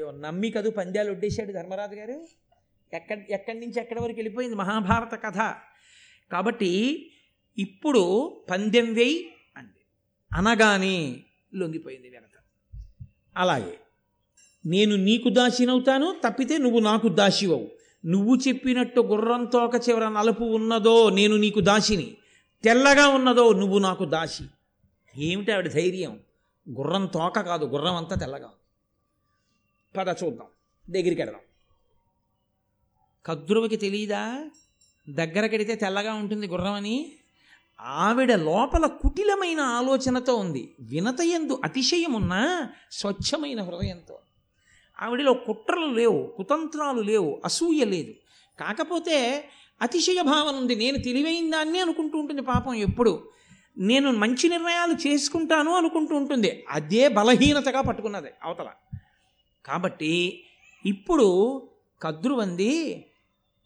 నమ్మి కదూ పంద్యాలు ఒడ్డేశాడు ధర్మరాజు గారు? ఎక్కడి ఎక్కడి నుంచి ఎక్కడి వరకు వెళ్ళిపోయింది? మహాభారత కథ. కాబట్టి ఇప్పుడు పందెం వేయి అంది. అనగానే లొంగిపోయింది వెనక అలాగే నేను నీకు దాసినవుతాను తప్పితే నువ్వు నాకు దాసివవు. నువ్వు చెప్పినట్టు గుర్రం తోక చివర నలుపు ఉన్నదో నేను నీకు దాసిని. తెల్లగా ఉన్నదో నువ్వు నాకు దాసి. ఏమిటి ఆవిడ ధైర్యం? గుర్రం తోక కాదు గుర్రం అంతా తెల్లగా ఉంది. పద చూద్దాం. దగ్గరికి వెడదాం కద్రువకి తెలియదా దగ్గరకెడితే తెల్లగా ఉంటుంది గుర్రం అని ఆవిడ లోపల కుటిలమైన ఆలోచనతో ఉంది. వినతయందు అతిశయమున్నా స్వచ్ఛమైన హృదయంతో. ఆవిడలో కుట్రలు లేవు కుతంత్రాలు లేవు అసూయ లేదు. కాకపోతే అతిశయ భావన ఉంది. నేను తెలివైన దాన్ని అనుకుంటూ ఉంటుంది పాపం ఎప్పుడు. నేను మంచి నిర్ణయాలు చేసుకుంటాను అనుకుంటూ ఉంటుంది. అదే బలహీనతగా పట్టుకున్నది అవతల. కాబట్టి ఇప్పుడు కద్రువంది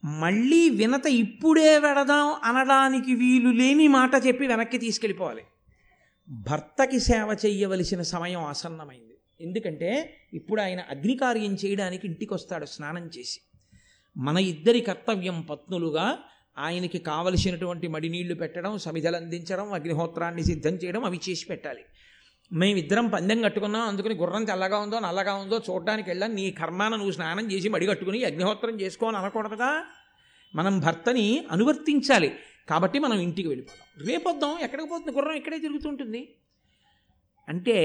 మళ్ళీ వినత ఇప్పుడే వెడదాం అనడానికి వీలు లేని మాట చెప్పి వెనక్కి తీసుకెళ్ళిపోవాలి. భర్తకి సేవ చేయవలసిన సమయం ఆసన్నమైంది. ఎందుకంటే ఇప్పుడు ఆయన అగ్నికార్యం చేయడానికి ఇంటికి వస్తాడు స్నానం చేసి. మన ఇద్దరి కర్తవ్యం పత్నులుగా ఆయనకి కావలసినటువంటి మడినీళ్ళు పెట్టడం సమిధలు అందించడం అగ్నిహోత్రాన్ని సిద్ధం చేయడం అవి చేసి పెట్టాలి. మేమిద్దరం పందెం కట్టుకున్నాం. అందుకని గుర్రం తెల్లగా ఉందో నల్లగా ఉందో చూడడానికి వెళ్ళాను నీ కర్మాన నువ్వు స్నానం చేసి మడి కట్టుకుని అగ్నిహోత్రం చేసుకోని అనకూడదుగా మనం భర్తని అనువర్తించాలి. కాబట్టి మనం ఇంటికి వెళ్ళిపోదాం రేపొద్దాం ఎక్కడికి పోతుంది? గుర్రం ఇక్కడే తిరుగుతుంటుంది. అంటే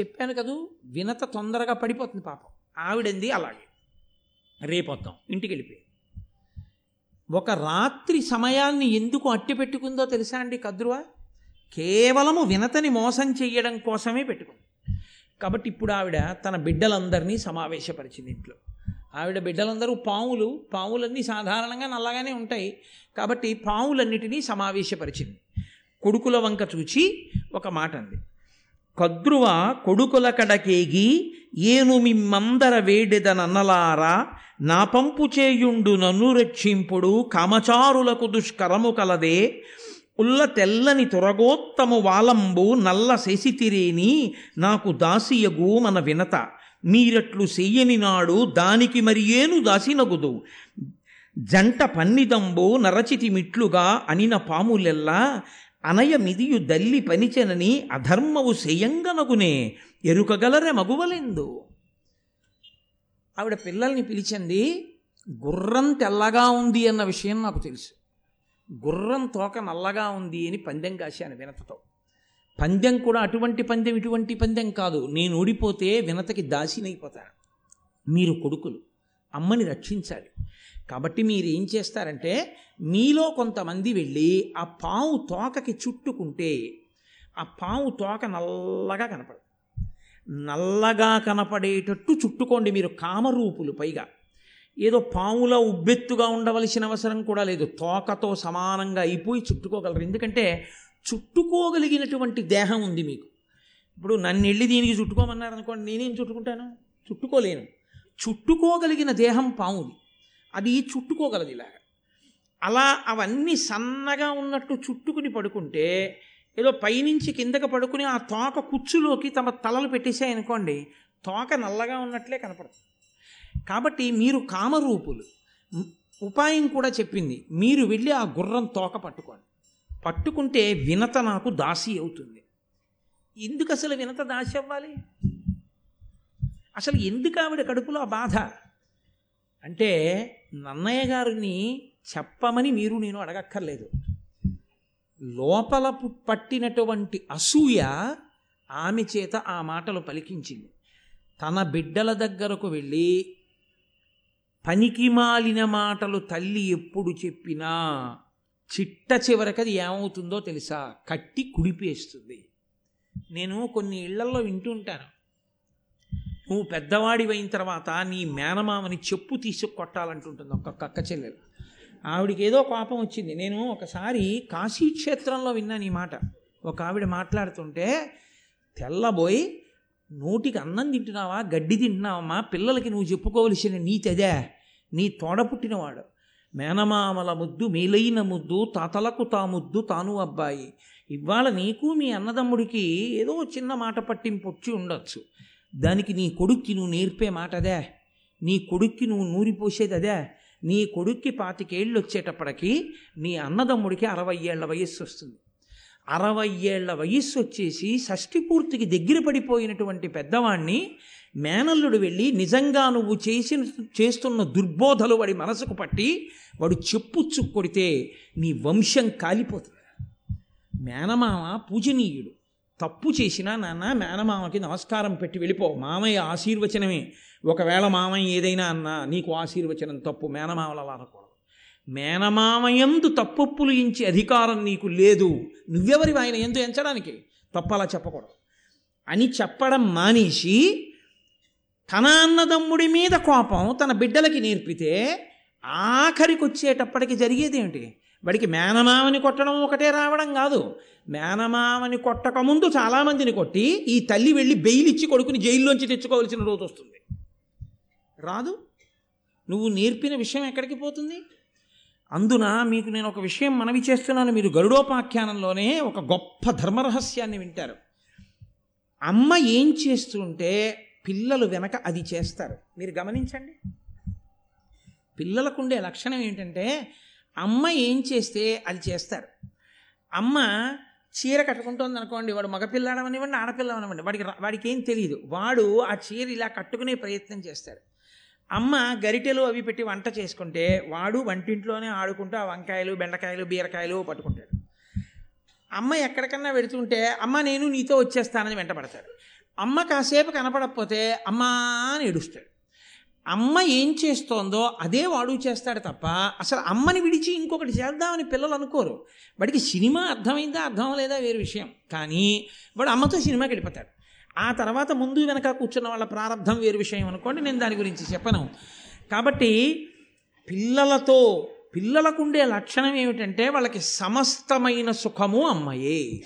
చెప్పాను కదూ వినత తొందరగా పడిపోతుంది పాపం. ఆవిడంది అలాగే. రేపొద్దాం ఇంటికి వెళ్ళిపోయి. ఒక రాత్రి సమయాన్ని ఎందుకు అట్టి పెట్టుకుందో తెలుసా అండి కద్రువా? కేవలము వినతని మోసం చేయడం కోసమే పెట్టుకుంది. కాబట్టి ఇప్పుడు ఆవిడ తన బిడ్డలందరినీ సమావేశపరిచింది ఇంట్లో. ఆవిడ బిడ్డలందరూ పాములు పాములన్నీ సాధారణంగా నల్లగానే ఉంటాయి. కాబట్టి పాములన్నిటినీ సమావేశపరిచింది. కొడుకుల వంక చూచి ఒక మాట అంది. కద్రువ కొడుకుల కడకేగి ఏను మిమ్మందర వేడిదనన్నలారా నా పంపు చేయుండు నన్ను రక్షింపుడు కామచారులకు దుష్కరము కలదే ఉల్ల తెల్లని తొరగోత్తము వాలంబు నల్ల శశితిరేని నాకు దాసియగు మన వినత. మీరట్లు చెయ్యని నాడు దానికి మరి ఏను దాసినగుదు. జంట పన్నిదంబు నరచితి మిట్లుగా అనిన పాములెల్లా అనయ మిదియు దల్లి పనిచెనని అధర్మవు సెయంగనగునే ఎరుకగలరే మగువలెందు. ఆవిడ పిల్లల్ని పిలిచింది గుర్రం తెల్లగా ఉంది అన్న విషయం నాకు తెలుసు. గుర్రం తోక నల్లగా ఉంది అని పందెం కాశాను వినతతో. పందెం కూడా అటువంటి పందెం ఇటువంటి పందెం కాదు. నేను ఓడిపోతే వినతకి దాసినైపోతాను. మీరు కొడుకులు అమ్మని రక్షించాలి. కాబట్టి మీరు ఏం చేస్తారంటే మీలో కొంతమంది వెళ్ళి ఆ పావు తోకకి చుట్టుకుంటే ఆ పావు తోక నల్లగా కనపడదు. నల్లగా కనపడేటట్టు చుట్టుకోండి మీరు కామరూపులు పైగా. ఏదో పాముల ఉబ్బెత్తుగా ఉండవలసిన అవసరం కూడా లేదు. తోకతో సమానంగా అయిపోయి చుట్టుకోగలరు. ఎందుకంటే చుట్టుకోగలిగినటువంటి దేహం ఉంది మీకు. ఇప్పుడు నన్ను వెళ్ళి దీనికి చుట్టుకోమన్నారు అనుకోండి నేనేం చుట్టుకుంటాను? చుట్టుకోలేను. చుట్టుకోగలిగిన దేహం పాముది. అది చుట్టుకోగలదు ఇలాగా. అలా అవన్నీ సన్నగా ఉన్నట్టు చుట్టుకుని పడుకుంటే ఏదో పైనుంచి కిందకి పడుకుని ఆ తోక కుచ్చులోకి తమ తలలు పెట్టేసాయనుకోండి తోక నల్లగా ఉన్నట్లే కనపడుతుంది కాబట్టి మీరు కామరూపులు. ఉపాయం కూడా చెప్పింది. మీరు వెళ్ళి ఆ గుర్రం తోక పట్టుకోండి. పట్టుకుంటే వినత నాకు దాసి అవుతుంది. ఎందుకు అసలు వినత దాసి అవ్వాలి? అసలు ఎందుకు ఆవిడ కడుపులో ఆ బాధ? అంటే నన్నయ్య గారిని చెప్పమని మీరు నేను అడగక్కర్లేదు. లోపల పట్టినటువంటి అసూయ ఆమె చేత ఆ మాటలు పలికించింది. తన బిడ్డల దగ్గరకు వెళ్ళి పనికి మాలిన మాటలు తల్లి ఎప్పుడు చెప్పినా చిట్ట చివరికి అది ఏమవుతుందో తెలుసా? కట్టి కుడిపేస్తుంది. నేను కొన్ని ఇళ్ళలో వింటుంటాను. నువ్వు పెద్దవాడివైన తర్వాత నీ మేనమామని చెప్పు తీసుకొట్టాలంటుంటుంది ఒక్క అక్క చెల్లెలు. ఆవిడికి ఏదో కోపం వచ్చింది. నేను ఒకసారి కాశీ క్షేత్రంలో విన్నాను ఈ మాట. ఒక ఆవిడ మాట్లాడుతుంటే తెల్లబోయి నోటికి అన్నం తింటున్నావా? గడ్డి తింటున్నావమ్మా? పిల్లలకి నువ్వు చెప్పుకోవలసిన నీతి అదే. నీ తోడ పుట్టినవాడు. మేనమామల ముద్దు మేలైన ముద్దు తాతలకు తా ముద్దు తాను అబ్బాయి. ఇవాళ నీకు మీ అన్నదమ్ముడికి ఏదో చిన్న మాట పట్టింపు వచ్చి ఉండొచ్చు. దానికి నీ కొడుక్కి నువ్వు నేర్పే మాట అదే. నీ కొడుక్కి నువ్వు నూరిపోసేది అదే. నీ కొడుక్కి పాతికేళ్ళు వచ్చేటప్పటికి నీ అన్నదమ్ముడికి అరవై ఏళ్ళ వయస్సు వస్తుంది. అరవై ఏళ్ళ వయస్సు వచ్చేసి షష్టి పూర్తికి దగ్గర పడిపోయినటువంటి పెద్దవాణ్ణి మేనల్లుడు వెళ్ళి నిజంగా నువ్వు చేసిన చేస్తున్న దుర్బోధలు వాడి మనసుకు పట్టి వాడు చెప్పుచ్చు కొడితే నీ వంశం కాలిపోతుంది. మేనమామ పూజనీయుడు. తప్పు చేసినా నాన్న మేనమామకి నమస్కారం పెట్టి వెళ్ళిపో. మామయ్య ఆశీర్వచనమే. ఒకవేళ మామయ్య ఏదైనా అన్నా నీకు ఆశీర్వచనం తప్పు మేనమామల అనకూడదు. మేనమామయందు తప్పప్పులు ఇంచి అధికారం నీకు లేదు. నువ్వెవరి ఆయన? ఎందు ఎంచడానికి? తప్పలా చెప్పకూడదు. అని చెప్పడం మానేసి తన అన్నదమ్ముడి మీద కోపం తన బిడ్డలకి నేర్పితే ఆఖరికి వచ్చేటప్పటికి జరిగేదేమిటి? వాడికి మేనమామని కొట్టడం ఒకటే రావడం కాదు. మేనమామని కొట్టకముందు చాలామందిని కొట్టి ఈ తల్లి వెళ్ళి బెయిల్ ఇచ్చి కొడుకుని జైల్లోంచి తెచ్చుకోవాల్సిన రోజు వస్తుంది. రాదు. నువ్వు నేర్పిన విషయం ఎక్కడికి పోతుంది? అందున మీకు నేను ఒక విషయం మనవి చేస్తున్నాను. మీరు గరుడోపాఖ్యానంలోనే ఒక గొప్ప ధర్మరహస్యాన్ని వింటారు. అమ్మ ఏం చేస్తుంటే పిల్లలు వెనక అది చేస్తారు. మీరు గమనించండి. పిల్లలకు ఉండే లక్షణం ఏంటంటే అమ్మ ఏం చేస్తే అది చేస్తారు. అమ్మ చీర కట్టుకుంటోంది అనుకోండి వాడు మగపిల్లాడమనివ్వండి ఆడపిల్లమనివ్వండి వాడికి వాడికి ఏం తెలియదు వాడు ఆ చీర ఇలా కట్టుకునే ప్రయత్నం చేస్తాడు అమ్మ గరిటెలు అవి పెట్టి వంట చేసుకుంటే వాడు వంటింట్లోనే ఆడుకుంటూ ఆ వంకాయలు బెండకాయలు బీరకాయలు పట్టుకుంటాడు. అమ్మ ఎక్కడికన్నా వెడుతుంటే అమ్మ నేను నీతో వచ్చేస్తానని వెంటబడతాడు అమ్మ కాసేపు కనపడకపోతే అమ్మా అని ఏడుస్తాడు. అమ్మ ఏం చేస్తోందో అదే వాడు చేస్తాడు తప్ప అసలు అమ్మని విడిచి ఇంకొకటి చేద్దామని పిల్లలు అనుకోరు. వాడికి సినిమా అర్థమైందా అర్థం లేదా వేరు విషయం. కానీ వాడు అమ్మతో సినిమాకి వెళ్ళిపోతాడు ఆ తర్వాత ముందు వెనక కూర్చున్న వాళ్ళ ప్రారంభం వేరు విషయం అనుకోండి నేను దాని గురించి చెప్పను. కాబట్టి పిల్లలతో పిల్లలకు ఉండే లక్షణం ఏమిటంటే వాళ్ళకి సమస్తమైన సుఖము అమ్మయే.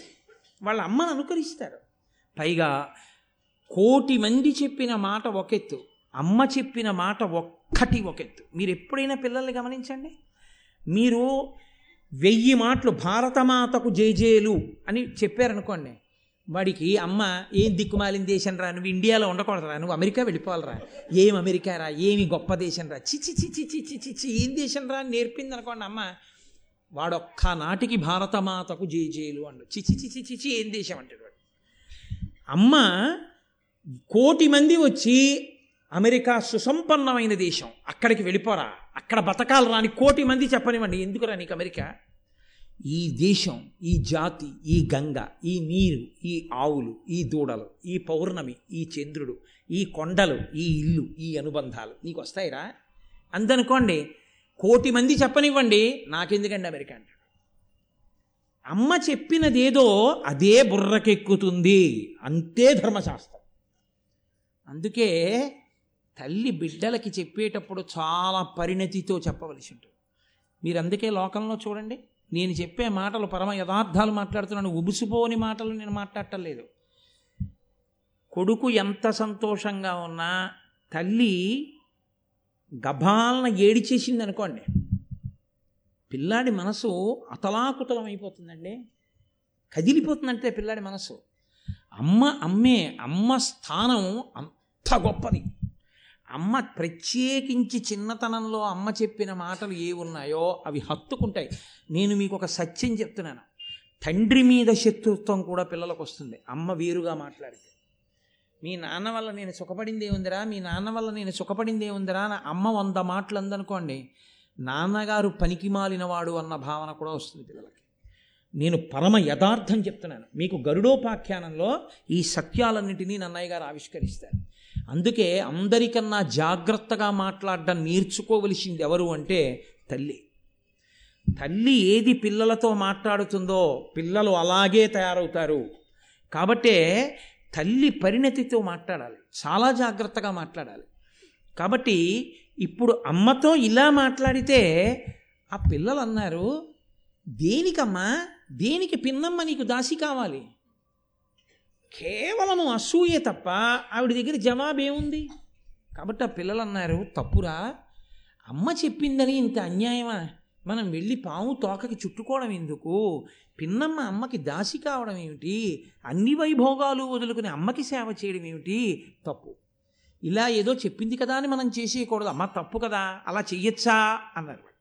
వాళ్ళ అమ్మను అనుకరిస్తారు. పైగా కోటి మంది చెప్పిన మాట ఒకెత్తు అమ్మ చెప్పిన మాట ఒక్కటి ఒకెత్తు మీరు ఎప్పుడైనా పిల్లల్ని గమనించండి మీరు వెయ్యి మాటలు భారతమాతకు జేజేలు అని చెప్పారనుకోండి వాడికి అమ్మ ఏం దిక్కుమాలిన దేశం రా నువ్వు ఇండియాలో ఉండకూడదురా నువ్వు అమెరికా వెళ్ళిపోవాలరా ఏం అమెరికా రా ఏమి గొప్ప దేశం రా చిచి చిచి చిచి చిచి ఏం దేశం రా నేర్పింది అనుకోండి అమ్మ వాడొక్క నాటికి భారతమాతకు జేజేలు అండు చిచి చిచి చిచి ఏం దేశం అంటాడు వాడు అమ్మ కోటి మంది వచ్చి అమెరికా సుసంపన్నమైన దేశం. అక్కడికి వెళ్ళిపోరా. అక్కడ బతకాలు రాని కోటి మంది చెప్పనివ్వండి. ఎందుకురా నీకు అమెరికా? ఈ దేశం ఈ జాతి ఈ గంగ ఈ నీరు ఈ ఆవులు ఈ దూడలు ఈ పౌర్ణమి ఈ చంద్రుడు ఈ కొండలు ఈ ఇల్లు ఈ అనుబంధాలు నీకు వస్తాయిరా? అందనుకోండి కోటి మంది చెప్పనివ్వండి నాకెందుకండి అమెరికా అంటాడు. అమ్మ చెప్పినదేదో అదే బుర్రకెక్కుతుంది. అంతే ధర్మశాస్త్రం. అందుకే తల్లి బిడ్డలకి చెప్పేటప్పుడు చాలా పరిణతితో చెప్పవలసి ఉంటుంది. మీరు అందుకే లోకంలో చూడండి నేను చెప్పే మాటలు పరమ యథార్థాలు మాట్లాడుతున్నాను ఉబుసుపోని మాటలు నేను మాట్లాడటం లేదు. కొడుకు ఎంత సంతోషంగా ఉన్నా తల్లి గభాలన ఏడిచేసింది అనుకోండి పిల్లాడి మనసు అతలాకుతలం అయిపోతుందండి కదిలిపోతుందంటే పిల్లాడి మనసు. అమ్మ అమ్మే అమ్మ స్థానం అంత గొప్పది. అమ్మ ప్రత్యేకించి చిన్నతనంలో అమ్మ చెప్పిన మాటలు ఏ ఉన్నాయో అవి హత్తుకుంటాయి. నేను మీకు ఒక సత్యం చెప్తున్నాను. తండ్రి మీద శత్రుత్వం కూడా పిల్లలకు వస్తుంది అమ్మ వేరుగా మాట్లాడితే. మీ నాన్న వల్ల నేను సుఖపడిందే ఉందిరా మీ నాన్న వల్ల నేను సుఖపడిందే ఉందిరా నా అమ్మ వంద మాటలు అందనుకోండి నాన్నగారు పనికి మాలినవాడు అన్న భావన కూడా వస్తుంది పిల్లలకి. నేను పరమ యథార్థం చెప్తున్నాను. మీకు గరుడోపాఖ్యానంలో ఈ సత్యాలన్నింటినీ నన్నయ్య గారు ఆవిష్కరిస్తారు. అందుకే అందరికన్నా జాగ్రత్తగా మాట్లాడడం నేర్చుకోవలసింది ఎవరు అంటే తల్లి. తల్లి ఏది పిల్లలతో మాట్లాడుతుందో పిల్లలు అలాగే తయారవుతారు. కాబట్టే తల్లి పరిణతితో మాట్లాడాలి. చాలా జాగ్రత్తగా మాట్లాడాలి. కాబట్టి ఇప్పుడు అమ్మతో ఇలా మాట్లాడితే ఆ పిల్లలు అన్నారు దేనికమ్మా? దేనికి పిన్నమ్మ నీకు దాసి కావాలి? కేవలము అసూయే తప్ప ఆవిడ దగ్గర జవాబేముంది? కాబట్టి ఆ పిల్లలు అన్నారు తప్పురా. అమ్మ చెప్పిందని ఇంత అన్యాయమా? మనం వెళ్ళి పాము తోకకి చుట్టుకోవడం ఎందుకు? పిన్నమ్మ అమ్మకి దాసి కావడం ఏమిటి? అన్ని వైభోగాలు వదులుకుని అమ్మకి సేవ చేయడం ఏమిటి? తప్పు. ఇలా ఏదో చెప్పింది కదా అని మనం చేసేయకూడదు. అమ్మ తప్పు కదా. అలా చెయ్యొచ్చా? అన్నారు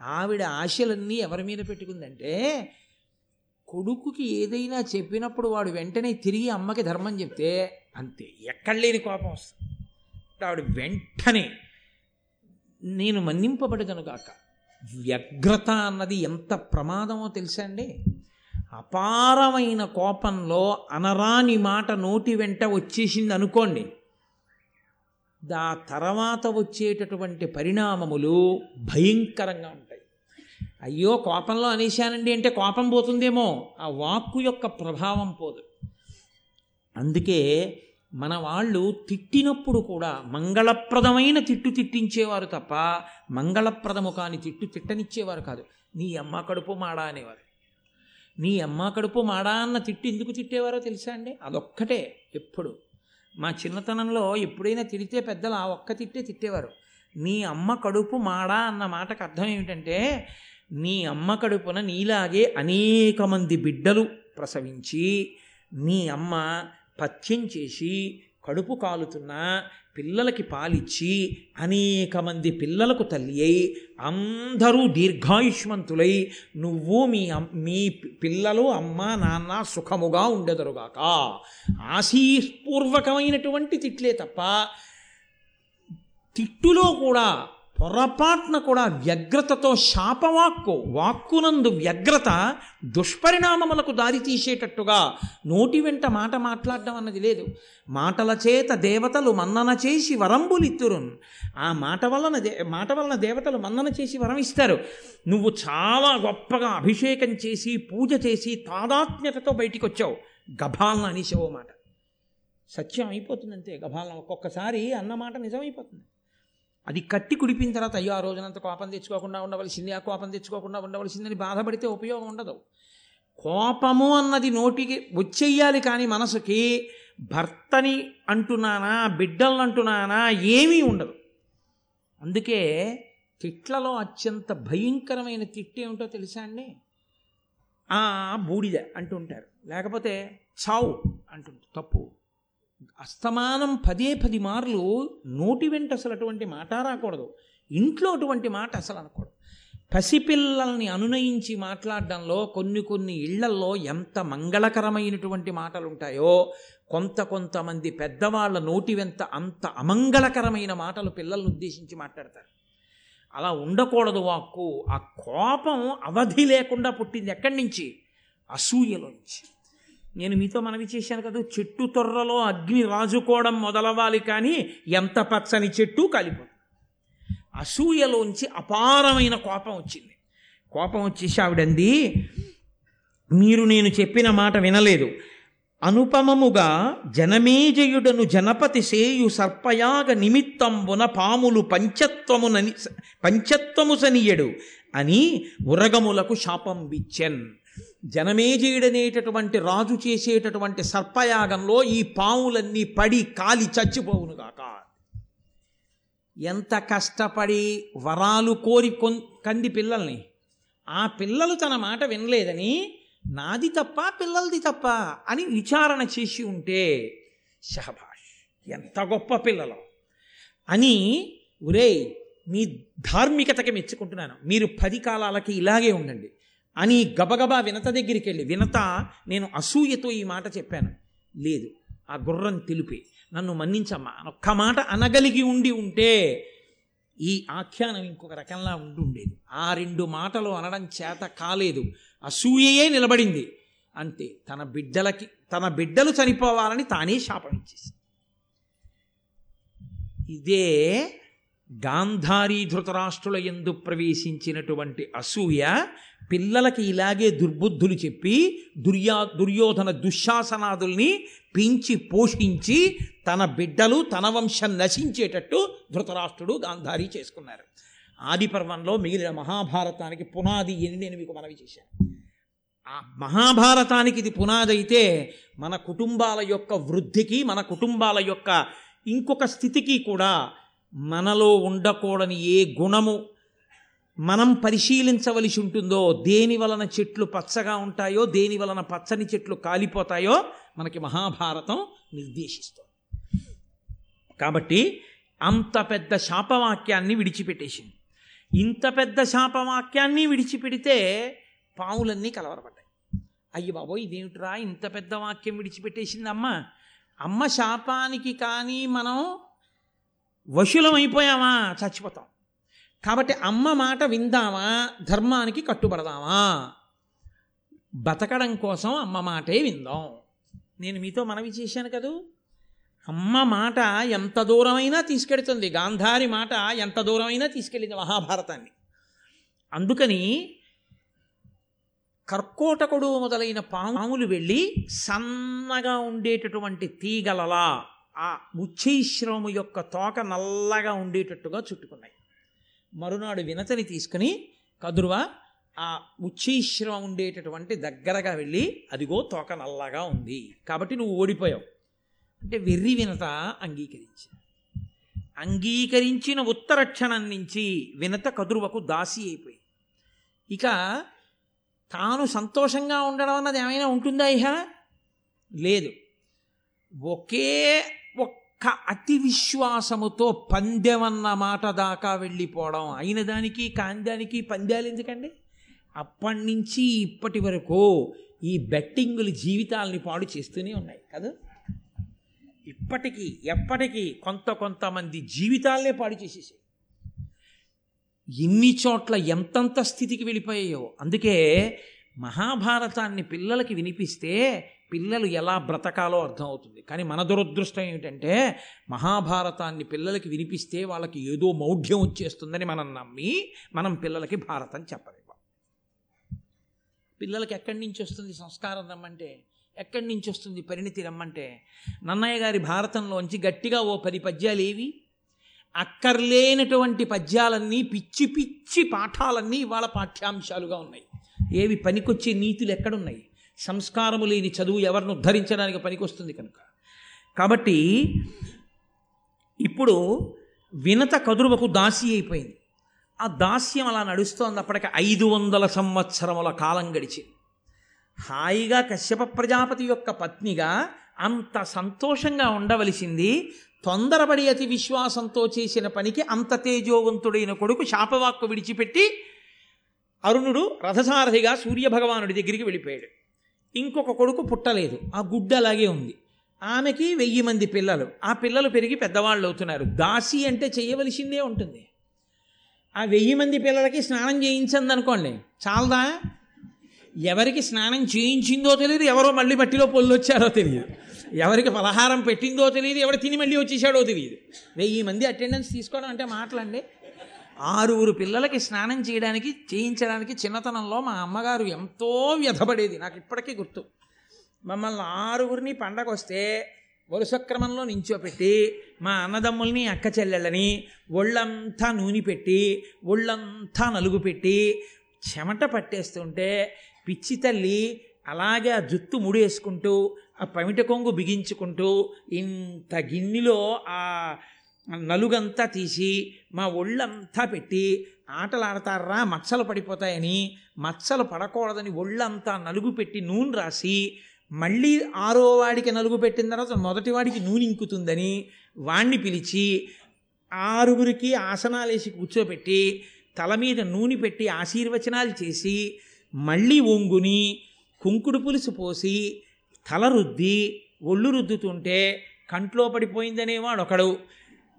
ఆవిడ ఆశలన్నీ ఎవరి మీద పెట్టుకుందంటే కొడుకుకి ఏదైనా చెప్పినప్పుడు వాడు వెంటనే తిరిగి అమ్మకి ధర్మం చెప్తే అంతే. ఎక్కడ లేని కోపం వస్తుంది. ఆవిడ వెంటనే నేను మన్నింపబడగను కాక వ్యగ్రత అన్నది ఎంత ప్రమాదమో తెలుసా అండి? అపారమైన కోపంలో అనరాని మాట నోటి వెంట వచ్చేసింది అనుకోండి దా తర్వాత వచ్చేటటువంటి పరిణామములు భయంకరంగా ఉంటాయి. అయ్యో కోపంలో అనేశానండి అంటే కోపం పోతుందేమో. ఆ వాక్కు యొక్క ప్రభావం పోదు. అందుకే మన వాళ్ళు తిట్టినప్పుడు కూడా మంగళప్రదమైన తిట్టు తిట్టించేవారు తప్ప మంగళప్రదము కాని తిట్టు తిట్టనిచ్చేవారు కాదు. నీ అమ్మ కడుపు మాడా అనేవారు. నీ అమ్మ కడుపు మాడా అన్న తిట్టు ఎందుకు తిట్టేవారో తెలుసా అండి? అదొక్కటే ఎప్పుడు. మా చిన్నతనంలో ఎప్పుడైనా తిడితే పెద్దలు ఆ ఒక్క తిట్టే తిట్టేవారు. నీ అమ్మ కడుపు మాడా అన్న మాటకు అర్థం ఏమిటంటే నీ అమ్మ కడుపున నీలాగే అనేక మంది బిడ్డలు ప్రసవించి నీ అమ్మ పథ్యం చేసి కడుపు కాలుతున్న పిల్లలకి పాలిచ్చి అనేక మంది పిల్లలకు తల్లి అయి అందరూ దీర్ఘాయుష్మంతులై నువ్వు మీ అమ్- మీ పిల్లలు అమ్మ నాన్న సుఖముగా ఉండెదరుగాక. ఆశీపూర్వకమైనటువంటి తిట్లే తప్ప తిట్టులో కూడా పొరపాట్న కూడా వ్యగ్రతతో శాపవాక్కు వాక్కునందు వ్యగ్రత దుష్పరిణామములకు దారి తీసేటట్టుగా నోటి వెంట మాట మాట్లాడడం అన్నది లేదు. మాటల చేత దేవతలు మన్నన చేసి వరంబులిత్తురున్. ఆ మాట వలన దే మాట వలన దేవతలు మన్నన చేసి వరం ఇస్తారు నువ్వు చాలా గొప్పగా అభిషేకం చేసి పూజ చేసి తాదాత్మ్యతతో బయటికి వచ్చావు గభాలను అనేసావు మాట. సత్యం అయిపోతుందంతే. గభాలను ఒక్కొక్కసారి అన్నమాట నిజమైపోతుంది. అది కట్టి కుడిపిన తర్వాత అయ్యో ఆ రోజునంత కోపం తెచ్చుకోకుండా ఉండవలసింది ఆ కోపం తెచ్చుకోకుండా ఉండవలసిందని బాధపడితే ఉపయోగం ఉండదు. కోపము అన్నది నోటికి వచ్చేయాలి కానీ మనసుకి భర్తని అంటున్నానా బిడ్డలను అంటున్నానా ఏమీ ఉండదు. అందుకే తిట్లలో అత్యంత భయంకరమైన తిట్టు ఏమిటో తెలుసా అండి? ఆ బూడిద అంటుంటారు. లేకపోతే చావు అంటుంటారు. తప్పు. అస్తమానం పదే పది మార్లు నోటి వెంట అసలు అటువంటి మాట రాకూడదు. ఇంట్లో అటువంటి మాట అసలు అనకూడదు. పసిపిల్లల్ని అనునయించి మాట్లాడడంలో కొన్ని కొన్ని ఇళ్ళల్లో ఎంత మంగళకరమైనటువంటి మాటలు ఉంటాయో కొంత కొంతమంది పెద్దవాళ్ళ నోటి వెంత అంత అమంగళకరమైన మాటలు పిల్లల్ని ఉద్దేశించి మాట్లాడతారు. అలా ఉండకూడదు వాక్కు. ఆ కోపం అవధి లేకుండా పుట్టింది ఎక్కడి నుంచి? అసూయలో నుంచి. నేను మీతో మనవి చేశాను కదా చెట్టు తొర్రలో అగ్ని రాజుకోవడం మొదలవ్వాలి కానీ ఎంత పచ్చని చెట్టు కాలిపోతుంది అసూయలోంచి అపారమైన కోపం వచ్చింది. కోపం వచ్చేసి ఆవిడంది మీరు నేను చెప్పిన మాట వినలేదు. అనుపమముగా జనమేజయుడను జనపతి సేయు సర్పయాగ నిమిత్తంబున పాములు పంచత్వమునని పంచత్వము సనియడు అని ఉరగములకు శాపం విచ్చెన్. జనమేజయుడనేటటువంటి రాజు చేసేటటువంటి సర్పయాగంలో ఈ పాములన్నీ పడి కాలి చచ్చిపోవునుగాక. ఎంత కష్టపడి వరాలు కోరి కొన్ కంది పిల్లల్ని. ఆ పిల్లలు తన మాట వినలేదని నాది తప్ప పిల్లలది తప్ప అని విచారణ చేసి ఉంటే షహబాష్ ఎంత గొప్ప పిల్లలు. అని ఒరేయ్ మీ ధార్మికతకి మెచ్చుకుంటున్నాను. మీరు పది కాలాలకి ఇలాగే ఉండండి. అని గబగబా వినత దగ్గరికి వెళ్ళి వినత నేను అసూయతో ఈ మాట చెప్పాను. లేదు ఆ గుర్రం తెలిపి నన్ను మన్నించమ్మా. ఒక్క మాట అనగలిగి ఉండి ఉంటే ఈ ఆఖ్యానం ఇంకొక రకంలా ఉండి ఉండేది. ఆ రెండు మాటలు అనడం చేత కాలేదు. అసూయయే నిలబడింది. అంతే తన బిడ్డలకి తన బిడ్డలు చనిపోవాలని తానే శాపం ఇచ్చేసి ఇదే గాంధారీ ధృతరాష్ట్రుల ఎందు ప్రవేశించినటువంటి అసూయ పిల్లలకి ఇలాగే దుర్బుద్ధులు చెప్పి దుర్యా దుర్యోధన దుశ్శాసనాదుల్ని పెంచి పోషించి తన బిడ్డలు తన వంశం నశించేటట్టు ధృతరాష్ట్రుడు గాంధారీ చేసుకున్నారు. ఆది పర్వంలో మిగిలిన మహాభారతానికి పునాది అని నేను మీకు మనవి చేశాను. ఆ మహాభారతానికి ఇది పునాది అయితే మన కుటుంబాల యొక్క వృద్ధికి మన కుటుంబాల యొక్క ఇంకొక స్థితికి కూడా మనలో ఉండకూడని ఏ గుణము మనం పరిశీలించవలసి ఉంటుందో దేని వలన చెట్లు పచ్చగా ఉంటాయో దేని వలన పచ్చని చెట్లు కాలిపోతాయో మనకి మహాభారతం నిర్దేశిస్తుంది. కాబట్టి అంత పెద్ద శాపవాక్యాన్ని విడిచిపెట్టేసింది. ఇంత పెద్ద శాపవాక్యాన్ని విడిచిపెడితే పావులన్నీ కలవరపడ్డాయి. అయ్యి బాబోయ్ ఇదేమిట్రా ఇంత పెద్ద వాక్యం విడిచిపెట్టేసింది అమ్మ? అమ్మ శాపానికి కానీ మనం వశులమైపోయామా చచ్చిపోతాం. కాబట్టి అమ్మ మాట విందామా? ధర్మానికి కట్టుబడదామా? బతకడం కోసం అమ్మ మాటే విందాం. నేను మీతో మనవి చేశాను కదూ? అమ్మ మాట ఎంత దూరమైనా తీసుకెడుతుంది గాంధారి మాట ఎంత దూరమైనా తీసుకెళ్ళింది మహాభారతాన్ని. అందుకని కర్కోటకుడు మొదలైన పాములు వెళ్ళి సన్నగా ఉండేటటువంటి తీగలలా ఆ ముచ్చైశ్రవము యొక్క తోక నల్లగా ఉండేటట్టుగా చుట్టుకున్నాయి. మరునాడు వినతని తీసుకుని కదురువ ఆ ముచ్చైశ్రవం ఉండేటటువంటి దగ్గరగా వెళ్ళి అదిగో తోక నల్లగా ఉంది. కాబట్టి నువ్వు ఓడిపోయావు. అంటే వెర్రి వినత అంగీకరించి అంగీకరించిన ఉత్తరక్షణం నుంచి వినత కదురువకు దాసి అయిపోయి ఇక తాను సంతోషంగా ఉండడం అన్నది ఏమైనా ఉంటుందా ఇహ? లేదు. ఒకే ఒక్క అతి విశ్వాసముతో పందెమన్న మాట దాకా వెళ్ళిపోవడం అయిన దానికి కాందానికి పందాలు ఎందుకండి? అప్పటి నుంచి ఇప్పటి వరకు ఈ బెట్టింగులు జీవితాలని పాడు చేస్తూనే ఉన్నాయి కదా? ఇప్పటికీ ఎప్పటికీ కొంత కొంతమంది జీవితాలనే పాడు చేసేసాయి. ఎన్ని చోట్ల ఎంతంత స్థితికి వెళ్ళిపోయాయో అందుకే మహాభారతాన్ని పిల్లలకి వినిపిస్తే పిల్లలు ఎలా బ్రతకాలో అర్థమవుతుంది. కానీ మన దురదృష్టం ఏమిటంటే మహాభారతాన్ని పిల్లలకి వినిపిస్తే వాళ్ళకి ఏదో మౌఢ్యం వచ్చేస్తుందని మనం నమ్మి మనం పిల్లలకి భారతం చెప్పలేము. పిల్లలకి ఎక్కడి నుంచి వస్తుంది సంస్కారం రమ్మంటే? ఎక్కడి నుంచి వస్తుంది పరిణితి రమ్మంటే? నన్నయ్య గారి భారతంలోంచి గట్టిగా ఓ పది పద్యాలు ఏవి? అక్కర్లేనటువంటి పద్యాలన్నీ పిచ్చి పిచ్చి పాఠాలన్నీ ఇవాళ పాఠ్యాంశాలుగా ఉన్నాయి. ఏవి పనికొచ్చే నీతులు ఎక్కడున్నాయి? సంస్కారము లేని చదువు ఎవరిని ఉద్ధరించడానికి పనికొస్తుంది కనుక. కాబట్టి ఇప్పుడు వినత కదురువకు దాసి అయిపోయింది. ఆ దాస్యం అలా నడుస్తోంది. అప్పటికి ఐదు వందల సంవత్సరముల కాలం గడిచింది హాయిగా కశ్యప ప్రజాపతి యొక్క పత్నిగా అంత సంతోషంగా ఉండవలసింది తొందరపడి అతి విశ్వాసంతో చేసిన పనికి అంత తేజోవంతుడైన కొడుకు శాపవాక్కు విడిచిపెట్టి అరుణుడు రథసారథిగా సూర్యభగవానుడి దగ్గరికి వెళ్ళిపోయాడు. ఇంకొక కొడుకు పుట్టలేదు. ఆ గుడ్డ అలాగే ఉంది. ఆమెకి వెయ్యి మంది పిల్లలు. ఆ పిల్లలు పెరిగి పెద్దవాళ్ళు అవుతున్నారు. దాసి అంటే చేయవలసిందే ఉంటుంది. ఆ వెయ్యి మంది పిల్లలకి స్నానం చేయించండి అనుకోండి చాలదా? ఎవరికి స్నానం చేయించిందో తెలియదు. ఎవరో మళ్ళీ మట్టిలో పొల్లు వచ్చారో తెలియదు. ఎవరికి పలహారం పెట్టిందో తెలియదు. ఎవరు తిని మళ్ళీ వచ్చేసాడో తెలియదు. వెయ్యి మంది అటెండెన్స్ తీసుకోవడం అంటే మాటలండి. ఆరుగురు పిల్లలకి స్నానం చేయడానికి చేయించడానికి చిన్నతనంలో మా అమ్మగారు ఎంతో వ్యధపడేది. నాకు ఇప్పటికీ గుర్తు. మమ్మల్ని ఆరుగురిని పండగ వస్తే వరుస క్రమంలో నించోపెట్టి మా అన్నదమ్ముల్ని అక్క చెల్లెళ్ళని ఒళ్ళంతా నూనె పెట్టి ఒళ్ళంతా నలుగు పెట్టి చెమట పట్టేస్తుంటే పిచ్చి తల్లి అలాగే ఆ జుత్తు ముడేసుకుంటూ ఆ పమిట కొంగు బిగించుకుంటూ ఇంత గిన్నెలో ఆ నలుగంతా తీసి మా ఒళ్ళంతా పెట్టి ఆటలాడతారా మచ్చలు పడిపోతాయని మచ్చలు పడకూడదని ఒళ్ళంతా నలుగు పెట్టి నూనె రాసి మళ్ళీ ఆరో వాడికి నలుగు పెట్టిన తర్వాత మొదటి వాడికి నూనె ఇంకుతుందని వాణ్ణి పిలిచి ఆరుగురికి ఆసనాలేసి కూర్చోబెట్టి తల మీద నూనె పెట్టి ఆశీర్వచనాలు చేసి మళ్ళీ ఒంగుని కుంకుడు పులుసు పోసి తల రుద్ది ఒళ్ళు రుద్దుతుంటే కంట్లో పడిపోయిందనేవాడు ఒకడు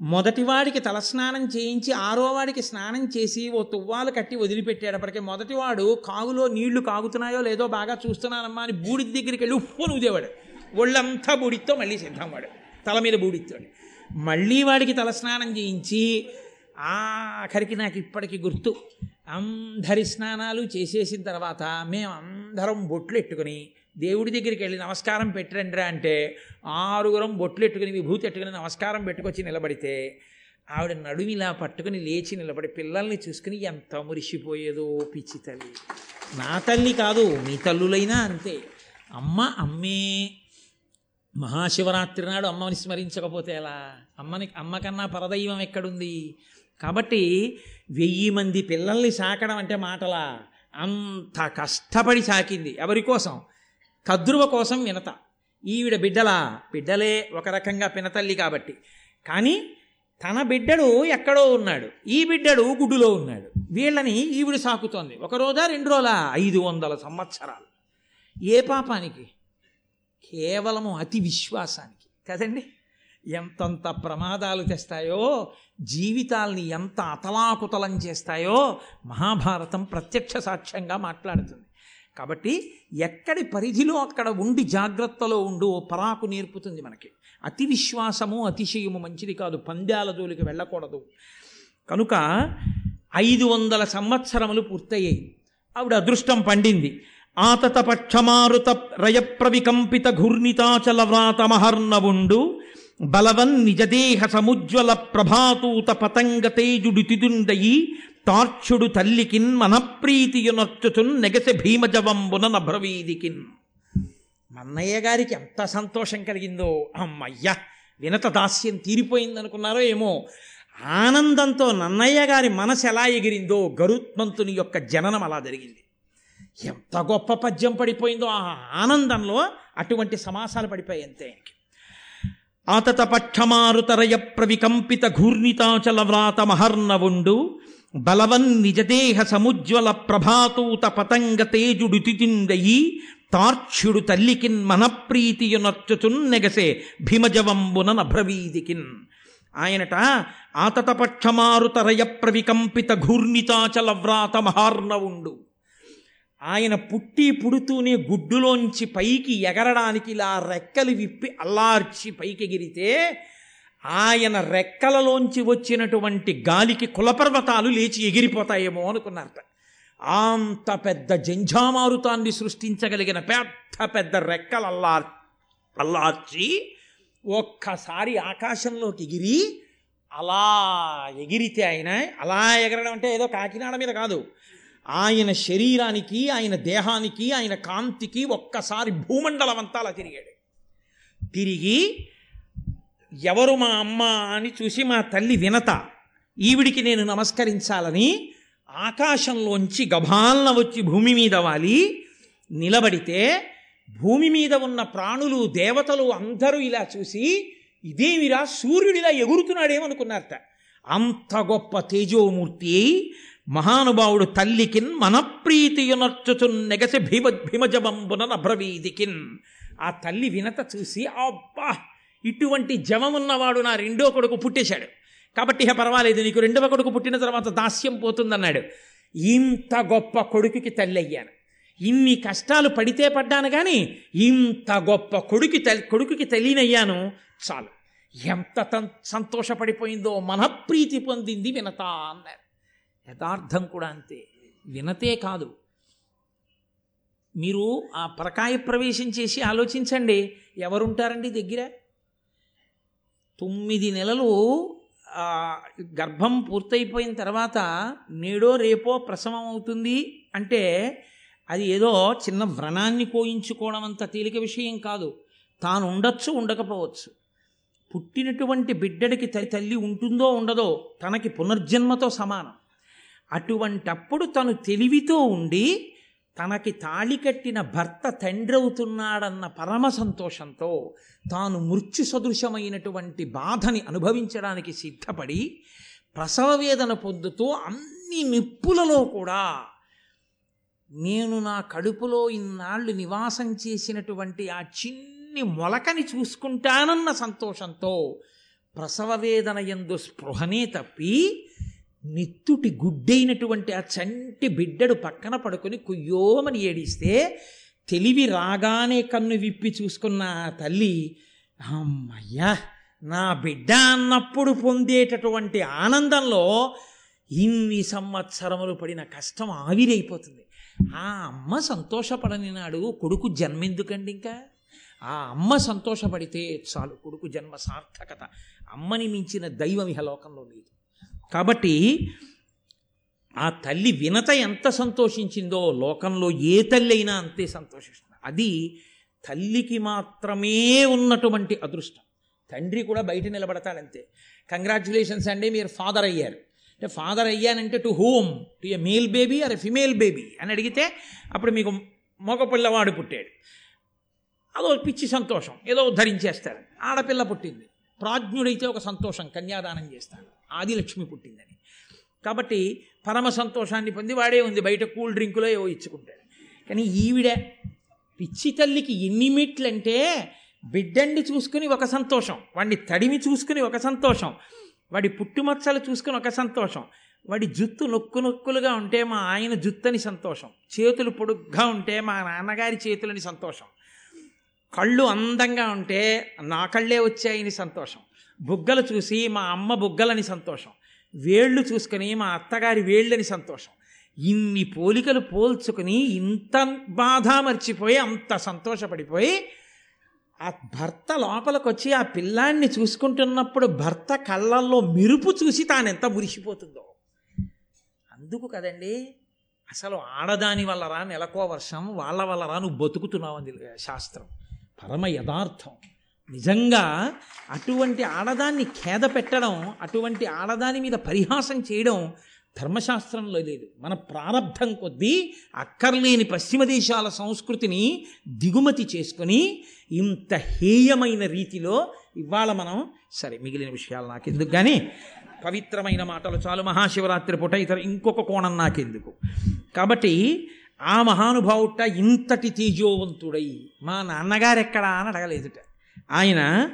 మొదటివాడికి తలస్నానం చేయించి ఆరోవాడికి స్నానం చేసి ఓ తువ్వాలు కట్టి వదిలిపెట్టేటప్పటికి మొదటివాడు కాగులో నీళ్ళు కాగుతున్నాయో లేదో బాగా చూస్తున్నానమ్మా అని బూడిద దగ్గరికి వెళ్ళి ఉప్పు నూదేవాడు ఒళ్ళంతా బూడితో మళ్ళీ సిద్ధం వాడు. తల మీద బూడిత్తాడు మళ్ళీ వాడికి తలస్నానం చేయించి ఆఖరికి నాకు ఇప్పటికి గుర్తు. అందరి స్నానాలు చేసేసిన తర్వాత మేము అందరం బొట్లు ఎట్టుకుని దేవుడి దగ్గరికి వెళ్ళి నమస్కారం పెట్టరండ్రా అంటే ఆరుగురం బొట్లు ఎట్టుకుని విభూతి ఎట్టుకుని నమస్కారం పెట్టుకొచ్చి నిలబడితే ఆవిడ నడుమిలా పట్టుకుని లేచి నిలబడి పిల్లల్ని చూసుకుని ఎంత మురిసిపోయేదో పిచ్చి తల్లి. నా తల్లి కాదు మీ తల్లులైనా అంతే. అమ్మ అమ్మే. మహాశివరాత్రి నాడు అమ్మని స్మరించకపోతే ఎలా? అమ్మని అమ్మకన్నా పరదైవం ఎక్కడుంది? కాబట్టి వెయ్యి మంది పిల్లల్ని సాకడం అంటే మాటలా? అంత కష్టపడి సాకింది. ఎవరి కోసం? కద్రువ కోసం వినత. ఈవిడ బిడ్డలా బిడ్డలే ఒక రకంగా పినతల్లి కాబట్టి. కానీ తన బిడ్డడు ఎక్కడో ఉన్నాడు. ఈ బిడ్డడు గుడ్డులో ఉన్నాడు. వీళ్ళని ఈవిడ సాకుతోంది. ఒక రోజా రెండు రోజుల? ఐదు వందల సంవత్సరాలు. ఏ పాపానికి? కేవలము అతి విశ్వాసానికి. కదండి? ఎంతంత ప్రమాదాలు తెస్తాయో జీవితాల్ని ఎంత అతలాకుతలం చేస్తాయో మహాభారతం ప్రత్యక్ష సాక్ష్యంగా మాట్లాడుతుంది. కాబట్టి ఎక్కడి పరిధిలో అక్కడ ఉండి జాగ్రత్తలో ఉండు ఓ పరాకు నేర్పుతుంది మనకి. అతి విశ్వాసము అతిశయము మంచిది కాదు. పంద్యాల జోలికి వెళ్ళకూడదు. కనుక ఐదు వందల సంవత్సరములు పూర్తయ్యాయి. ఆవిడ అదృష్టం పండింది. ఆతత పక్షమారుత రయప్రవికంపిత ఘూర్ణితాచల వ్రాతమహర్ణవుండు బలవన్ నిజదేహ సముజ్వల ప్రభాతూత పతంగ తేజుడి తిదుండయి టార్చుడు తల్లికిన్ మనప్రీతియునర్చుచున్ నెగసి భీమజవంబున నభ్రవీదికిన్ మన్నయ్య గారికి ఎంత సంతోషం కలిగిందో అమ్మయ్య! వినత దాస్యం తీరిపోయిందనుకున్నారో ఏమో. ఆనందంతో నన్నయ్య గారి మనసు ఎలా ఎగిరిందో గరుత్మంతుని యొక్క జననం అలా జరిగింది. ఎంత గొప్ప పద్యం పడిపోయిందో ఆ ఆనందంలో అటువంటి సమాసాలు పడిపోయాయి అంతే ఆయనకి. ఆతత పక్షమారుతరయ ప్రవికంపిత ఘూర్ణితాచల వ్రాత మహర్ణవుండు బలవన్ నిజదేహ సముజ్వల ప్రభాతూత పతంగ తేజుడు తితిండయి తల్లికిన్ మనప్రీతియునర్చుచున్ నెగసే భీమజవంబున నభ్రవీదికిన్ ఆయనట ఆతతపక్షమారుతరయ ప్రవికంపిత ఘూర్ణితాచల వ్రాత మహార్ణవుండు ఆయన పుట్టి పుడుతూనే గుడ్డులోంచి పైకి ఎగరడానికి ఇలా రెక్కలు విప్పి అల్లార్చి పైకి ఎగిరితే ఆయన రెక్కలలోంచి వచ్చినటువంటి గాలికి కులపర్వతాలు లేచి ఎగిరిపోతాయేమో అనుకున్నారట. అంత పెద్ద జంఝామారుతాన్ని సృష్టించగలిగిన పెద్ద పెద్ద రెక్కలు అల్లార్ అల్లార్చి ఒక్కసారి ఆకాశంలోకి ఎగిరి అలా ఎగిరితే ఆయన అలా ఎగరడం అంటే ఏదో కాకినాడ మీద కాదు. ఆయన శరీరానికి ఆయన దేహానికి ఆయన కాంతికి ఒక్కసారి భూమండలం అంతా అలా తిరిగాడు. తిరిగి ఎవరు మా అమ్మ అని చూసి మా తల్లి వినత ఈవిడికి నేను నమస్కరించాలని ఆకాశంలోంచి గభాలన వచ్చి భూమి మీద వాలి. నిలబడితే భూమి మీద ఉన్న ప్రాణులు దేవతలు అందరూ ఇలా చూసి ఇదేమిరా సూర్యుడిలా ఎగురుతున్నాడేమనుకున్నారట. అంత గొప్ప తేజోమూర్తి మహానుభావుడు తల్లికిన్ మనప్రీతియునర్చుచున్ నెగసి భీమ భీమజబంబున నభ్రవీదికిన్ ఆ తల్లి వినత చూసి అబ్బా! ఇటువంటి జవమున్నవాడు నా రెండో కొడుకు పుట్టేశాడు. కాబట్టి ఇక పర్వాలేదు నీకు రెండవ కొడుకు పుట్టిన తర్వాత దాస్యం పోతుందన్నాడు. ఇంత గొప్ప కొడుకుకి తల్లి అయ్యాను. ఇన్ని కష్టాలు పడితే పడ్డాను కానీ ఇంత గొప్ప కొడుకు తల్లి కొడుకుకి తల్లినయ్యాను చాలు. ఎంత తం- సంతోషపడిపోయిందో మనప్రీతి పొందింది వినత అన్నారు. యథార్థం కూడా అంతే. వినతే కాదు. మీరు ఆ పరకాయ ప్రవేశం చేసి ఆలోచించండి. ఎవరుంటారండి దగ్గర? తొమ్మిది నెలలు గర్భం పూర్తయిపోయిన తర్వాత నేడో రేపో ప్రసవం అవుతుంది అంటే అది ఏదో చిన్న వ్రణాన్ని కోయించుకోవడం అంత తేలిక విషయం కాదు. తాను ఉండొచ్చు ఉండకపోవచ్చు. పుట్టినటువంటి బిడ్డడికి తల్లి ఉంటుందో ఉండదో తనకి పునర్జన్మతో సమానం. అటువంటప్పుడు తను తెలివితో ఉండి తనకి తాళి కట్టిన భర్త తండ్రవుతున్నాడన్న పరమ సంతోషంతో తాను మృత్యు సదృశమైనటువంటి బాధని అనుభవించడానికి సిద్ధపడి ప్రసవ వేదన పొందుతూ అన్ని నిప్పులలో కూడా నేను నా కడుపులో ఇన్నాళ్ళు నివాసం చేసినటువంటి ఆ చిన్ని మొలకని చూసుకుంటానన్న సంతోషంతో ప్రసవ వేదన ఎందు స్పృహనే తప్పి నిత్తుటి గుడ్డైనటువంటి ఆ చంటి బిడ్డడు పక్కన పడుకొని కుయ్యోమని ఏడిస్తే తెలివి రాగానే కన్ను విప్పి చూసుకున్న ఆ తల్లి అమ్మయ్యా నా బిడ్డ అన్నప్పుడు పొందేటటువంటి ఆనందంలో ఇన్ని సంవత్సరములు పడిన కష్టం ఆవిరైపోతుంది. ఆ అమ్మ సంతోషపడని నాడు కొడుకు జన్మెందుకండి ఇంకా? ఆ అమ్మ సంతోషపడితే చాలు కొడుకు జన్మ సార్థకత. అమ్మని మించిన దైవం ఇహలోకంలో లేదు. కాబట్టి ఆ తల్లి వినత ఎంత సంతోషించిందో లోకంలో ఏ తల్లి అయినా అంతే సంతోషిస్తుంది. అది తల్లికి మాత్రమే ఉన్నటువంటి అదృష్టం. తండ్రి కూడా బయట నిలబడతాడంతే. కంగ్రాచులేషన్స్ అండి మీరు ఫాదర్ అయ్యారు. అంటే father అయ్యానంటే to whom to a male baby or a female baby అని అడిగితే అప్పుడు మీకు మగ పిల్లవాడు పుట్టాడు. అదో పిచ్చి సంతోషం ఏదో ధరించేస్తారు ఆడపిల్ల పుట్టింది. ప్రాజ్ఞుడైతే ఒక సంతోషం కన్యాదానం చేస్తాడు. ఆదిలక్ష్మి పుట్టిందని. కాబట్టి పరమ సంతోషాన్ని పొంది వాడే ఉంది. బయట కూల్ డ్రింకులో ఏవో ఇచ్చుకుంటాడు. కానీ ఈవిడ పిచ్చి తల్లికి ఎన్ని మెట్లంటే బిడ్డండి చూసుకుని ఒక సంతోషం. వాడిని తడిమి చూసుకుని ఒక సంతోషం. వాడి పుట్టుమచ్చలు చూసుకుని ఒక సంతోషం. వాడి జుత్తు నొక్కు నొక్కులుగా ఉంటే మా ఆయన జుత్తని సంతోషం. చేతులు పొడుగ్గా ఉంటే మా నాన్నగారి చేతులని సంతోషం. కళ్ళు అందంగా ఉంటే నా కళ్ళే వచ్చాయని సంతోషం. బుగ్గలు చూసి మా అమ్మ బుగ్గలని సంతోషం. వేళ్ళు చూసుకుని మా అత్తగారి వేళ్ళని సంతోషం. ఇన్ని పోలికలు పోల్చుకుని ఇంత బాధ మర్చిపోయి అంత సంతోషపడిపోయి ఆ భర్త లోపలికి వచ్చి ఆ పిల్లాన్ని చూసుకుంటున్నప్పుడు భర్త కళ్ళల్లో మెరుపు చూసి తానెంత మురిసిపోతుందో. అందుకు కదండి అసలు ఆడదాని వల్ల రా నెలకో వర్షం వాళ్ళ వల్ల రా నువ్వు బతుకుతున్నావు అంది శాస్త్రం. పరమ యథార్థం. నిజంగా అటువంటి ఆడదాన్ని ఖేద పెట్టడం అటువంటి ఆడదాని మీద పరిహాసం చేయడం ధర్మశాస్త్రంలో లేదు. మన ప్రారంధం కొద్దీ అక్కర్లేని పశ్చిమ దేశాల సంస్కృతిని దిగుమతి చేసుకొని ఇంత హేయమైన రీతిలో ఇవాళ మనం సరే మిగిలిన విషయాలు నాకెందుకు కానీ పవిత్రమైన మాటలు చాలు మహాశివరాత్రి పూట ఇతర ఇంకొక కోణం నాకెందుకు? కాబట్టి ఆ మహానుభావుట ఇంతటి తేజోవంతుడై మా నాన్నగారు ఎక్కడా అని అడగలేదుట. ఆయన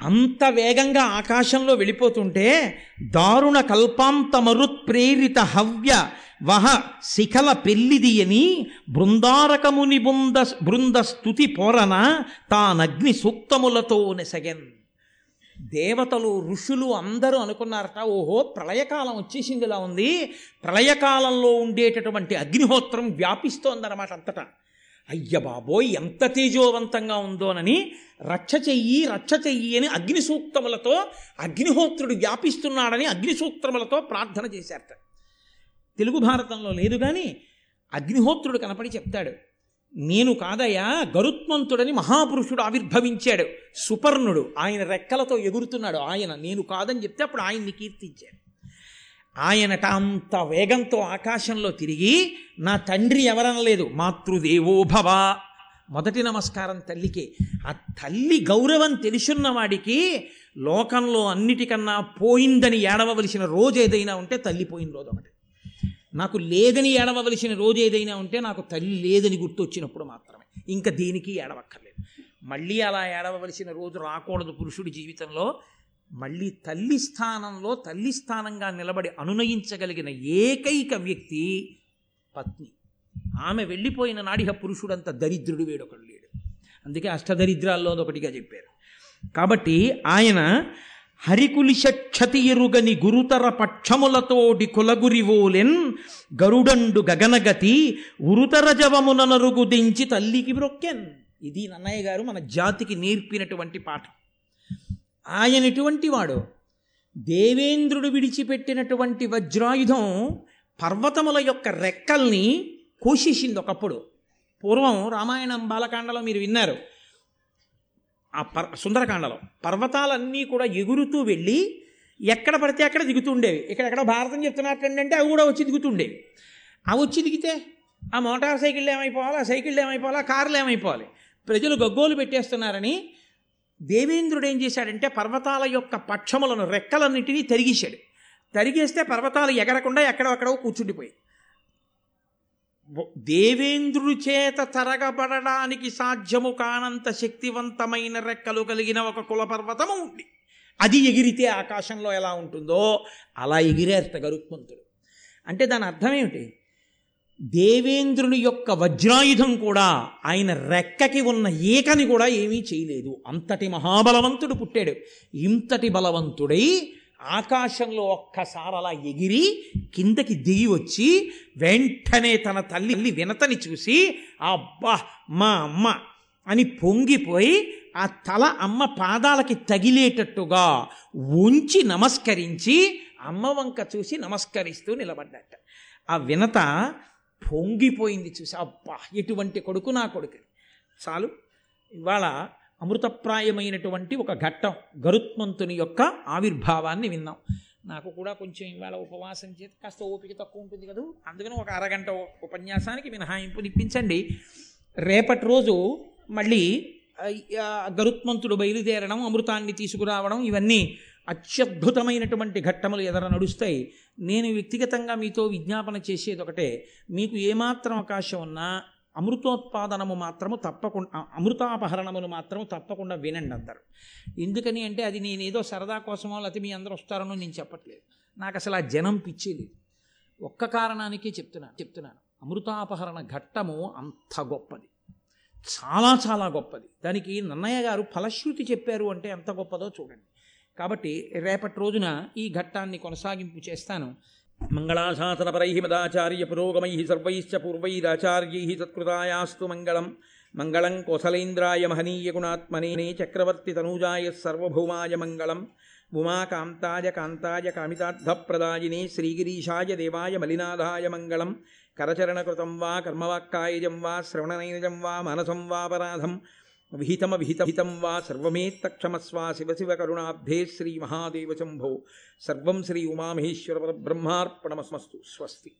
అంత వేగంగా ఆకాశంలో వెళ్ళిపోతుంటే దారుణ కల్పాంత మరుత్ప్రేరిత హవ్య వహ శిఖల పెళ్ళిదియని బృందారకముని బృంద బృంద స్థుతి పోరన తానగ్ని సూక్తములతో నెసగెన్. దేవతలు ఋషులు అందరూ అనుకున్నారట ఓహో ప్రళయకాలం వచ్చేసిందిలా ఉంది. ప్రళయకాలంలో ఉండేటటువంటి అగ్నిహోత్రం వ్యాపిస్తోందన్నమాట అంతటా. అయ్య బాబోయ్ ఎంత తేజోవంతంగా ఉందోనని రక్ష చెయ్యి రక్ష చెయ్యి అని అగ్ని సూక్తములతో అగ్నిహోత్రుడు వ్యాపిస్తున్నాడని అగ్ని సూక్తములతో ప్రార్థన చేశారట. తెలుగు భారతంలో లేదు కానీ అగ్నిహోత్రుడు కనపడి చెప్తాడు. నేను కాదయ్యా గరుత్మంతుడని మహాపురుషుడు ఆవిర్భవించాడు సుపర్ణుడు ఆయన రెక్కలతో ఎగురుతున్నాడు ఆయన నేను కాదని చెప్తే అప్పుడు ఆయన్ని కీర్తించాడు. ఆయనట అంత వేగంతో ఆకాశంలో తిరిగి నా తండ్రి ఎవరనలేదు మాతృదేవోభవ మొదటి నమస్కారం తల్లికి. ఆ తల్లి గౌరవం తెలుసున్నవాడికి లోకంలో అన్నిటికన్నా పోయిందని ఏడవలసిన రోజు ఏదైనా ఉంటే తల్లి పోయిన రోజు ఒకటి. నాకు లేదని ఏడవలసిన రోజు ఏదైనా ఉంటే నాకు తల్లి లేదని గుర్తొచ్చినప్పుడు మాత్రమే. ఇంకా దేనికి ఏడవక్కర్లేదు. మళ్ళీ అలా ఏడవలసిన రోజు రాకూడదు పురుషుడి జీవితంలో. మళ్ళీ తల్లి స్థానంలో తల్లి స్థానంగా నిలబడి అనునయించగలిగిన ఏకైక వ్యక్తి పత్ని. ఆమె వెళ్ళిపోయిన నాడిహ పురుషుడంత దరిద్రుడు వేడొకడు లేడు. అందుకే అష్టదరిద్రాల్లో ఒకటిగా చెప్పారు. కాబట్టి ఆయన హరికులిషక్షతి ఎరుగని గురుతర పక్షములతోడి కులగురివోలెన్ గరుడండు గగనగతి ఉరుతర జవముననరుగు దించి తల్లికి బ్రొక్కెన్. ఇది నన్నయ్య గారు మన జాతికి నేర్పినటువంటి పాఠం. ఆయన ఎటువంటి వాడు? దేవేంద్రుడు విడిచిపెట్టినటువంటి వజ్రాయుధం పర్వతముల యొక్క రెక్కల్ని కోసేసింది ఒకప్పుడు. పూర్వం రామాయణం బాలకాండలో మీరు విన్నారు. ఆ పర్ సుందరకాండలో పర్వతాలన్నీ కూడా ఎగురుతూ వెళ్ళి ఎక్కడ పడితే అక్కడ దిగుతుండేవి. ఇక్కడెక్కడ భారతం చెప్తున్నట్టంటే అవి కూడా వచ్చి దిగుతుండేవి. అవి వచ్చి దిగితే ఆ మోటార్ సైకిళ్ళు ఏమైపోవాలి ఆ సైకిళ్ళు ఏమైపోవాలి ఆ కార్లు ఏమైపోవాలి? ప్రజలు గగ్గోలు పెట్టేస్తున్నారని దేవేంద్రుడు ఏం చేశాడంటే పర్వతాల యొక్క పక్షములను రెక్కలన్నింటినీ తరిగేశాడు. తరిగేస్తే పర్వతాలు ఎగరకుండా ఎక్కడో కూర్చుండిపోయి దేవేంద్రుడి చేత తరగబడడానికి సాధ్యము కానంత శక్తివంతమైన రెక్కలు కలిగిన ఒక కుల పర్వతము ఉంది. అది ఎగిరితే ఆకాశంలో ఎలా ఉంటుందో అలా ఎగిరేస్త గరుత్మంతుడు. అంటే దాని అర్థం ఏమిటి? దేవేంద్రుని యొక్క వజ్రాయుధం కూడా ఆయన రెక్కకి ఉన్న ఏకని కూడా ఏమీ చేయలేదు. అంతటి మహాబలవంతుడు పుట్టాడు. ఇంతటి బలవంతుడై ఆకాశంలో ఒక్కసారి అలా ఎగిరి కిందకి దిగి వచ్చి వెంటనే తన తల్లి వినతని చూసి అబ్బా మా అమ్మ అని పొంగిపోయి ఆ తల అమ్మ పాదాలకి తగిలేటట్టుగా ఉంచి నమస్కరించి అమ్మ వంక చూసి నమస్కరిస్తూ నిలబడ్డట. ఆ వినత పొంగిపోయింది చూసి అబ్బా ఎటువంటి కొడుకు నా కొడుకు? చాలు ఇవాళ అమృతప్రాయమైనటువంటి ఒక ఘట్టం గరుత్మంతుని యొక్క ఆవిర్భావాన్ని విన్నాం. నాకు కూడా కొంచెం ఇవాళ ఉపవాసం చేతి కాస్త ఓపిక తక్కువ ఉంటుంది కదా? అందుకని ఒక అరగంట ఉపన్యాసానికి మినహాయింపునిప్పించండి రేపటి రోజు మళ్ళీ గరుత్మంతుడు బయలుదేరడం అమృతాన్ని తీసుకురావడం ఇవన్నీ అత్యద్భుతమైనటువంటి ఘట్టములు ఎదర నడుస్తాయి. నేను వ్యక్తిగతంగా మీతో విజ్ఞాపన చేసేది ఒకటే. మీకు ఏమాత్రం అవకాశం ఉన్నా అమృతోత్పాదనము మాత్రము తప్పకుండా అమృతాపహరణమును మాత్రము తప్పకుండా వినండి అందరు. ఎందుకని అంటే అది నేను ఏదో సరదా కోసమో లేకపోతే మీ అందరూ వస్తారనో నేను చెప్పట్లేదు. నాకు అసలు ఆ జనం పిచ్చేది లేదు. ఒక్క కారణానికే చెప్తున్నాను చెప్తున్నాను. అమృతాపహరణ ఘట్టము అంత గొప్పది. చాలా చాలా గొప్పది. దానికి నన్నయ్య గారు ఫలశ్రుతి చెప్పారు అంటే ఎంత గొప్పదో చూడండి. కాబట్టి రేపటి రోజున ఈ ఘట్టాన్ని కొనసాగింపు చేస్తాను. మంగళాశాసనపరై మదాచార్య పురోగమై సర్వైశ్చ పూర్వైరాచార్యై సత్కృతాయాస్తు మంగళం. మంగళం కోసలేంద్రాయ మహనీయ గుణాత్మనే చక్రవర్తి తనూజాయ సర్వభౌమాయ మంగళం. ఉమాకాంతాయ కాంతాయ కామితార్థప్రదాయినే శ్రీగిరీషాయ దేవాయ మలినాథాయ మంగళం. కరచరణకృతం వా కర్మవాక్కాయజం వా శ్రవణనైనజం వా మనసం వాపరాధం विहितमविहितहितं वा सर्वमेत्तक्षमस्वा शिव शिव सर्वं श्री महादेव शंभो सर्व श्री उमा महेश्वर ब्रह्मापणमस्मस्तु स्वस्ति.